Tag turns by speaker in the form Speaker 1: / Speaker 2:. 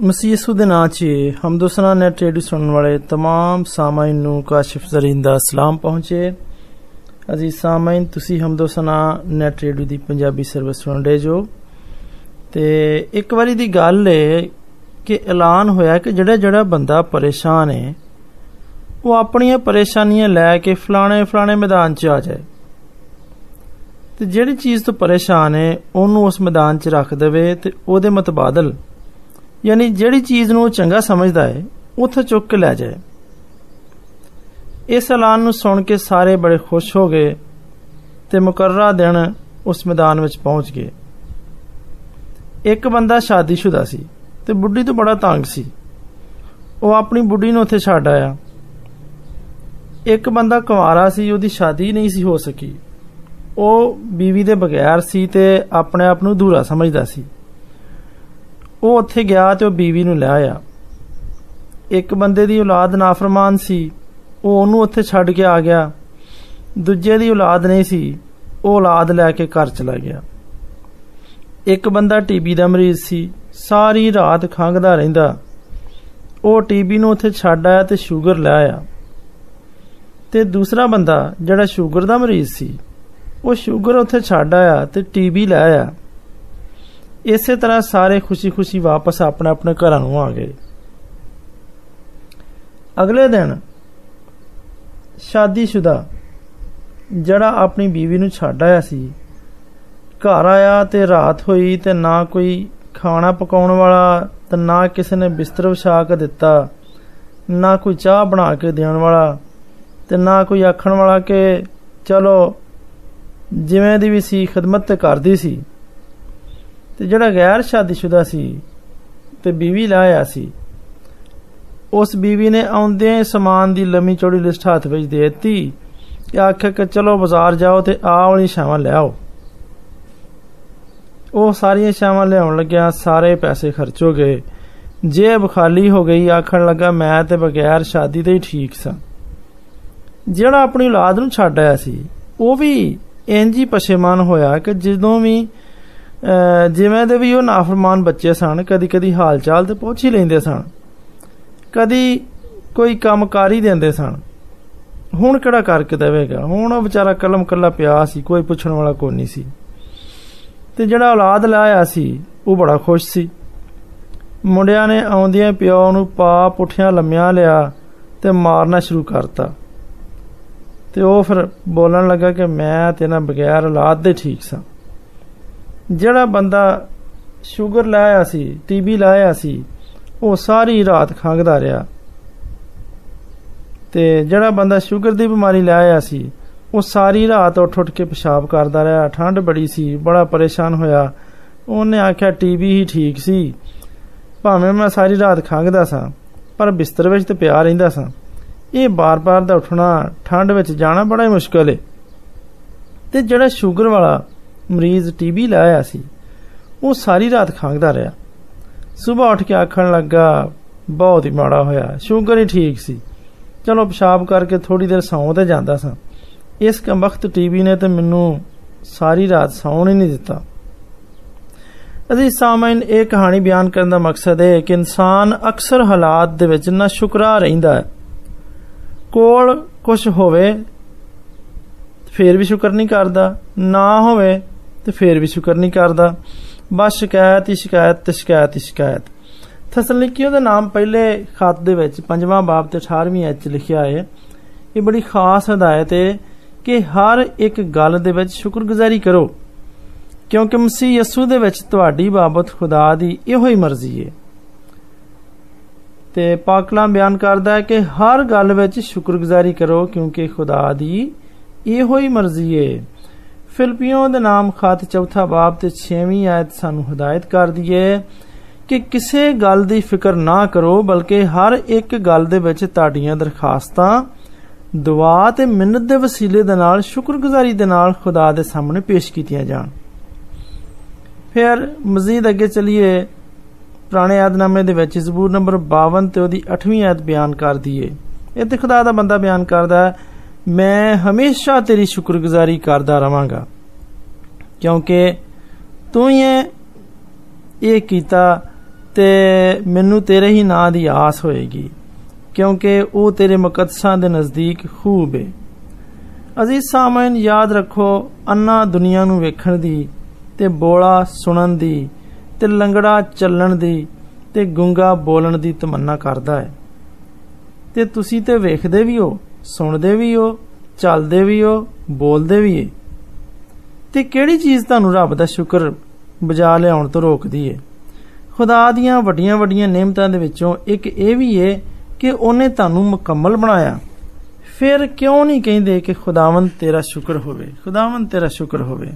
Speaker 1: ਮਸੀਹ ਯਿਸੂ ਦੇ ਨਾਂ 'ਚ ਹਮਦੋਸਨਾ ਨੈਟ ਰੇਡੀਓ ਸੁਣਨ ਵਾਲੇ तमाम ਸਾਮਾਈਨ ਨੂੰ ਕਾਸ਼ਿਫ ਜ਼ਰੀਨ ਦਾ ਸਲਾਮ ਪਹੁੰਚੇ ਅਜ਼ੀਜ਼ ਸਾਮਾਈਨ ਤੁਸੀਂ ਹਮਦੋਸਨਾ ਨੈਟ ਰੇਡੀਓ ਦੀ ਪੰਜਾਬੀ ਸਰਵਿਸ ਸੁਣ ਰਹੇ ਜੋ ਤੇ ਇੱਕ ਵਾਰੀ ਦੀ ਗੱਲ ਏ ਕਿ ਐਲਾਨ ਹੋਇਆ ਕਿ ਜਿਹੜਾ ਜਿਹੜਾ ਬੰਦਾ ਪਰੇਸ਼ਾਨ ਹੈ ਉਹ ਆਪਣੀਆਂ ਪਰੇਸ਼ਾਨੀਆਂ ਲੈ ਕੇ ਫਲਾਣੇ ਫਲਾਣੇ ਮੈਦਾਨ 'ਚ ਆ ਜਾਏ ਤੇ ਜਿਹੜੀ ਚੀਜ਼ ਤੋਂ ਪਰੇਸ਼ਾਨ ਹੈ ਉਹਨੂੰ ਉਸ ਮੈਦਾਨ 'ਚ ਰੱਖ ਦੇਵੇ ਤੇ ਉਹਦੇ ਮਤਬਾਦਲ ਯਾਨੀ ਜਿਹੜੀ ਚੀਜ਼ ਨੂੰ ਉਹ ਚੰਗਾ ਸਮਝਦਾ ਹੈ, ਉੱਥੇ ਚੁੱਕ ਕੇ ਲੈ ਜਾਏ। ਇਸ ਐਲਾਨ ਨੂੰ ਸੁਣ ਕੇ ਸਾਰੇ ਬੜੇ ਖੁਸ਼ ਹੋ ਗਏ ਤੇ ਮੁਕਰਰਾ ਦਿਨ ਉਸ ਮੈਦਾਨ ਵਿੱਚ ਪਹੁੰਚ ਗਏ। ਇੱਕ ਬੰਦਾ ਸ਼ਾਦੀशुदा ਸੀ ਤੇ ਬੁੱਢੀ ਤੋਂ ਬੜਾ ਤੰਗ ਸੀ। ਉਹ ਆਪਣੀ ਬੁੱਢੀ ਨੂੰ ਉੱਥੇ ਛੱਡ ਆਇਆ। ਇੱਕ ਬੰਦਾ ਕੁਵਾਰਾ ਸੀ, ਉਹਦੀ ਸ਼ਾਦੀ ਨਹੀਂ ਸੀ ਹੋ ਸਕੀ। ਉਹ ਬੀਵੀ ਦੇ ਬਗੈਰ ਸੀ ਤੇ ਆਪਣੇ ਆਪ ਨੂੰ ਦੂਰਾ ਸਮਝਦਾ ਸੀ। ਉਹ ਉੱਥੇ ਗਿਆ ਤੇ ਉਹ ਬੀਵੀ ਨੂੰ ਲੈ ਆਇਆ। ਇੱਕ ਬੰਦੇ ਦੀ ਔਲਾਦ ਨਾਫਰਮਾਨ ਸੀ। ਉਹ ਉਹਨੂੰ ਉੱਥੇ ਛੱਡ ਕੇ ਆ ਗਿਆ। ਦੂਜੇ ਦੀ ਔਲਾਦ ਨਹੀਂ ਸੀ। ਉਹ ਔਲਾਦ ਲੈ ਕੇ ਘਰ ਚਲਾ ਗਿਆ। ਇੱਕ ਬੰਦਾ ਟੀਬੀ ਦਾ ਮਰੀਜ਼ ਸੀ। ਸਾਰੀ ਰਾਤ ਖੰਗਦਾ ਰਹਿੰਦਾ। ਉਹ ਟੀਬੀ ਨੂੰ ਉੱਥੇ ਛੱਡ ਆਇਆ ਤੇ ਸ਼ੂਗਰ ਲੈ ਆਇਆ। ਤੇ ਦੂਸਰਾ ਬੰਦਾ ਜਿਹੜਾ ਸ਼ੂਗਰ ਦਾ ਮਰੀਜ਼ ਸੀ, ਉਹ ਸ਼ੂਗਰ ਉੱਥੇ ਛੱਡ ਆਇਆ ਤੇ ਟੀਬੀ ਲੈ ਆਇਆ। ਇਸੇ ਤਰ੍ਹਾਂ ਸਾਰੇ ਖੁਸ਼ੀ-ਖੁਸ਼ੀ ਵਾਪਸ ਆਪਣੇ ਆਪਣੇ ਘਰਾਂ ਨੂੰ ਆ ਗਏ। ਅਗਲੇ ਦਿਨ ਸ਼ਾਦੀशुदा ਜਿਹੜਾ ਆਪਣੀ ਬੀਵੀ ਨੂੰ ਛੱਡ ਆਇਆ ਸੀ, ਘਰ ਆਇਆ ਤੇ ਰਾਤ ਹੋਈ ਤੇ ਨਾ ਕੋਈ ਖਾਣਾ ਪਕਾਉਣ ਵਾਲਾ ਤੇ ਨਾ ਕਿਸੇ ਨੇ ਬਿਸਤਰ ਵਿਛਾ ਕੇ ਦਿੱਤਾ, ਨਾ ਕੋਈ ਚਾਹ ਬਣਾ ਕੇ ਦੇਣ ਵਾਲਾ ਤੇ ਨਾ ਕੋਈ ਆਖਣ ਵਾਲਾ ਕਿ ਚਲੋ ਜਿਵੇਂ ਦੀ ਵੀ ਸੀ ਖidmat ਤੇ ਕਰਦੀ ਸੀ। ਤੇ ਜਿਹੜਾ ਗੈਰ ਸ਼ਾਦੀशुदा ਸੀ ਤੇ ਬੀਵੀ ਲਾਇਆ ਸੀ, ਉਸ ਬੀਵੀ ਨੇ ਆਉਂਦਿਆਂ ਸਮਾਨ ਦੀ ਲੰਮੀ ਚੌੜੀ ਲਿਸਟ ਹੱਥ ਵਿੱਚ ਦੇ ਦਿੱਤੀ ਕਿ ਆਖਿਆ ਕਿ ਚਲੋ ਬਾਜ਼ਾਰ ਜਾਓ ਤੇ ਆਹ ਵਾਲੀ ਸ਼ਾਵਾਂ ਲਿਆਓ ਉਹ ਸਾਰੀਆਂ ਸ਼ਾਵਾਂ ਲਿਆਉਣ ਲੱਗਿਆ ਸਾਰੇ ਪੈਸੇ ਖਰਚ ਹੋ ਗਏ। ਜੇਬ ਖਾਲੀ ਹੋ ਗਈ, ਆਖਣ ਲੱਗਾ ਮੈਂ ਤੇ ਬਗੈਰ ਸ਼ਾਦੀ ਦੇ ਹੀ ਠੀਕ ਸਾਂ। ਜਿਹੜਾ ਆਪਣੀ ਔਲਾਦ ਨੂੰ ਛੱਡ ਆਇਆ ਸੀ, ਉਹ ਵੀ ਇੰਜ ਹੀ ਪਛੇਮਾਨ ਹੋਇਆ ਕਿ ਜਦੋਂ ਵੀ ਜਿਵੇਂ ਦੇ ਵੀ ਉਹ ਨਾਫਰਮਾਨ ਬੱਚੇ ਸਨ, ਕਦੀ ਕਦੀ ਹਾਲ ਚਾਲ ਤੇ ਪੁੱਛ ਹੀ ਲੈਂਦੇ ਸਨ। ਕਦੀ ਕੋਈ ਕੰਮ ਕਰ ਹੀ ਦਿੰਦੇ ਸਨ। ਹੁਣ ਕਿਹੜਾ ਕਰਕੇ ਦੇਵੇਗਾ? ਹੁਣ ਉਹ ਵਿਚਾਰਾ ਕਲਮ ਕੱਲਾ ਪਿਆ ਸੀ, ਕੋਈ ਪੁੱਛਣ ਵਾਲਾ ਕੋਈ ਨਹੀਂ ਸੀ। ਤੇ ਜਿਹੜਾ ਔਲਾਦ ਲਾਇਆ ਸੀ, ਉਹ ਬੜਾ ਖੁਸ਼ ਸੀ। ਮੁੰਡਿਆਂ ਨੇ ਆਉਂਦਿਆਂ ਪਿਓ ਨੂੰ ਪਾ ਪੁੱਠਿਆਂ ਲੰਮਿਆਂ ਲਿਆ ਤੇ ਮਾਰਨਾ ਸ਼ੁਰੂ ਕਰਤਾ। ਤੇ ਉਹ ਫਿਰ ਬੋਲਣ ਲੱਗਾ ਕਿ ਮੈਂ ਤੇ ਨਾ ਬਗੈਰ ਔਲਾਦ ਦੇ ਠੀਕ ਸਾਂ। ਜਿਹੜਾ ਬੰਦਾ ਸ਼ੂਗਰ ਲਾਇਆ ਸੀ ਟੀਬੀ ਲਾਇਆ ਸੀ, ਉਹ ਸਾਰੀ ਰਾਤ ਖੰਗਦਾ ਰਿਹਾ। ਤੇ ਜਿਹੜਾ ਬੰਦਾ ਸ਼ੂਗਰ ਦੀ ਬਿਮਾਰੀ ਲਾਇਆ ਸੀ, ਉਹ ਸਾਰੀ ਰਾਤ ਉੱਠ ਉੱਠ ਕੇ ਪਿਸ਼ਾਬ ਕਰਦਾ ਰਿਹਾ। ਠੰਡ ਬੜੀ ਸੀ, ਬੜਾ ਪਰੇਸ਼ਾਨ ਹੋਇਆ। ਉਹਨੇ ਆਖਿਆ ਟੀਬੀ ਹੀ ਠੀਕ ਸੀ। ਭਾਵੇਂ ਮੈਂ ਸਾਰੀ ਰਾਤ ਖੰਗਦਾ ਸਾਂ, ਪਰ ਬਿਸਤਰ ਵਿੱਚ ਤੇ ਪਿਆ ਰਹਿੰਦਾ ਸਾਂ। ਇਹ ਬਾਰ-ਬਾਰ ਦਾ ਉੱਠਣਾ, ਠੰਡ ਵਿੱਚ ਜਾਣਾ ਬੜਾ ਹੀ ਮੁਸ਼ਕਲ ਹੈ ਤੇ ਜਿਹੜਾ ਸ਼ੂਗਰ ਵਾਲਾ ਮਰੀਜ਼ ਟੀਬੀ ਲਾਇਆ ਸੀ। ਉਹ ਸਾਰੀ ਰਾਤ ਖੰਗਦਾ ਰਿਹਾ। ਸਵੇਰ ਉੱਠ ਕੇ ਆਖਣ ਲੱਗਾ, ਬਹੁਤ ਹੀ ਮਾੜਾ ਹੋਇਆ, ਸ਼ੂਗਰ ਹੀ ਠੀਕ ਸੀ। ਚਲੋ ਪਿਸ਼ਾਬ ਕਰਕੇ ਥੋੜੀ ਦੇਰ ਸੌਂ ਤੇ ਜਾਂਦਾ ਸਾਂ। ਇਸ ਕਮਬਖਤ ਟੀਬੀ ਨੇ ਤੇ ਮੈਨੂੰ ਸਾਰੀ ਰਾਤ ਸੌਣ ਹੀ ਨਹੀਂ ਦਿੱਤਾ। ਅਸੀਂ ਸਾਮਾਈਨ ਇਹ ਕਹਾਣੀ ਬਿਆਨ ਕਰਨ ਦਾ ਮਕਸਦ ਹੈ ਕਿ ਇਨਸਾਨ ਅਕਸਰ ਹਾਲਾਤ ਦੇ ਵਿੱਚ ਨਾ ਸ਼ੁਕਰਾ ਰਹਿੰਦਾ ਹੈ। ਕੋਲ ਕੁਝ ਹੋਵੇ, ਫੇਰ ਵੀ ਸ਼ੁਕਰ ਨਹੀਂ ਕਰਦਾ। ਨਾ ਹੋਵੇ ਤੇ ਫੇਰ ਵੀ ਸ਼ੁਕਰ ਨਹੀਂ ਕਰਦਾ। ਬਸ ਸ਼ਿਕਾਇਤ ਹੀ ਸ਼ਿਕਾਇਤ ਤੇ ਸ਼ਿਕਾਇਤ ਹੀ ਸ਼ਿਕਾਇਤ। ਥਸਲਨੀਕੀਓ ਦਾ ਨਾਮ ਪਹਿਲੇ ਖਤ ਦੇ ਵਿੱਚ ਪੰਜਵਾਂ ਬਾਬ ਤੇ 18ਵੀਂ ਐਚ ਲਿਖਿਆ ਹੈ। ਇਹ ਬੜੀ ਖਾਸ ਹਦਾਇਤ ਹੈ ਕਿ ਹਰ ਇੱਕ ਗੱਲ ਦੇ ਵਿੱਚ ਸ਼ੁਕਰਗੁਜ਼ਾਰੀ ਕਰੋ। ਕਿਉਂਕਿ ਮਸੀਹ ਯਸੂ ਦੇ ਵਿੱਚ ਤੁਹਾਡੀ ਬਾਬਤ ਖੁਦਾ ਦੀ ਇਹੋ ਹੀ ਮਰਜ਼ੀ ਹੈ। ਤੇ ਪਾਕ ਕਲਾਮ ਬਿਆਨ ਕਰਦਾ ਹੈ ਕਿ ਹਰ ਗੱਲ ਵਿੱਚ ਸ਼ੁਕਰਗੁਜ਼ਾਰੀ ਕਰੋ ਕਿਉਂਕਿ ਖੁਦਾ ਦੀ ਇਹੋ ਹੀ ਮਰਜ਼ੀ ਹੈ। ਫਿਲਪੀਓ ਦੇ ਨਾਮ ਖਾਤ ਚੌਥਾ ਬਾਬ ਤੇ 6ਵੀਂ ਆਇਤ ਸਾਨੂੰ ਹਦਾਇਤ ਕਰਦੀ ਹੈ ਕਿ ਕਿਸੇ ਗੱਲ ਦੀ ਫਿਕਰ ਨਾ ਕਰੋ ਬਲਕਿ ਹਰ ਇੱਕ ਗੱਲ ਦੇ ਵਿੱਚ ਤੁਹਾਡੀਆਂ ਦਰਖਾਸਤਾਂ ਦੁਆ ਤੇ ਮਿੰਨਤ ਦੇ ਵਸੀਲੇ ਦੇ ਨਾਲ ਸ਼ੁਕਰਗੁਜ਼ਾਰੀ ਦੇ ਨਾਲ ਖੁਦਾ ਦੇ ਸਾਹਮਣੇ ਪੇਸ਼ ਕੀਤੀਆਂ ਜਾਣ ਫਿਰ ਮਜ਼ੀਦ ਅੱਗੇ ਚਲੀਏ ਪੁਰਾਣੇ ਆਦਨਾਮੇ ਦੇ ਵਿੱਚ ਜ਼ਬੂਰ ਨੰਬਰ 52 ਤੇ ਉਹਦੀ 8ਵੀਂ ਆਇਤ ਬਿਆਨ ਕਰਦੀ ਏ ਇੱਥੇ ਖੁਦਾ ਦਾ ਬੰਦਾ ਬਿਆਨ ਕਰਦਾ ਹੈ ਮੈਂ ਹਮੇਸ਼ਾ ਤੇਰੀ ਸ਼ੁਕਰਗੁਜ਼ਾਰੀ ਕਰਦਾ ਰਵਾਂਗਾ, ਕਿਉਂਕਿ ਤੂੰ ਹੀ ਇਹ ਕੀਤਾ ਤੇ ਮੈਨੂੰ ਤੇਰੇ ਹੀ ਨਾਂ ਦੀ ਆਸ ਹੋਏਗੀ, ਕਿਉਂਕਿ ਉਹ ਤੇਰੇ ਮੁਕੱਦਸਾਂ ਦੇ ਨਜ਼ਦੀਕ ਖੂਬ ਹੈ ਅਜ਼ੀਜ਼ ਸਾਮਨ, ਯਾਦ ਰੱਖੋ, ਅੰਨਾ ਦੁਨੀਆ ਨੂੰ ਵੇਖਣ ਦੀ ਤੇ ਬੋਲਾ ਸੁਣਨ ਦੀ ਤੇ ਲੰਗੜਾ ਚੱਲਣ ਦੀ ਤੇ ਗੁੰਗਾ ਬੋਲਣ ਦੀ ਤਮੰਨਾ ਕਰਦਾ ਹੈ ਤੇ ਤੁਸੀਂ ਤੇ ਵੇਖਦੇ ਵੀ ਹੋ ਸੁਣਦੇ ਵੀ ਹੋ, ਚੱਲਦੇ ਵੀ ਹੋ, ਬੋਲਦੇ ਵੀ ਹੋ ਤੇ ਕਿਹੜੀ ਚੀਜ਼ ਤੁਹਾਨੂੰ ਰੱਬ ਦਾ ਸ਼ੁਕਰ ਬਜਾ ਲਿਆਉਣ ਤੋਂ ਰੋਕਦੀ ਏ? ਖੁਦਾ ਦੀਆਂ ਵੱਡੀਆਂ ਵੱਡੀਆਂ ਨੇਮਤਾਂ ਦੇ ਵਿੱਚੋਂ ਇੱਕ ਇਹ ਵੀ ਏ ਕਿ ਉਹਨੇ ਤੁਹਾਨੂੰ ਮੁਕੰਮਲ ਬਣਾਇਆ। ਫਿਰ ਕਿਉਂ ਨਹੀਂ ਕਹਿੰਦੇ ਕਿ ਖੁਦਾਵੰਦ ਤੇਰਾ ਸ਼ੁਕਰ ਹੋਵੇ? ਖੁਦਾਵੰਦ ਤੇਰਾ ਸ਼ੁਕਰ ਹੋਵੇ।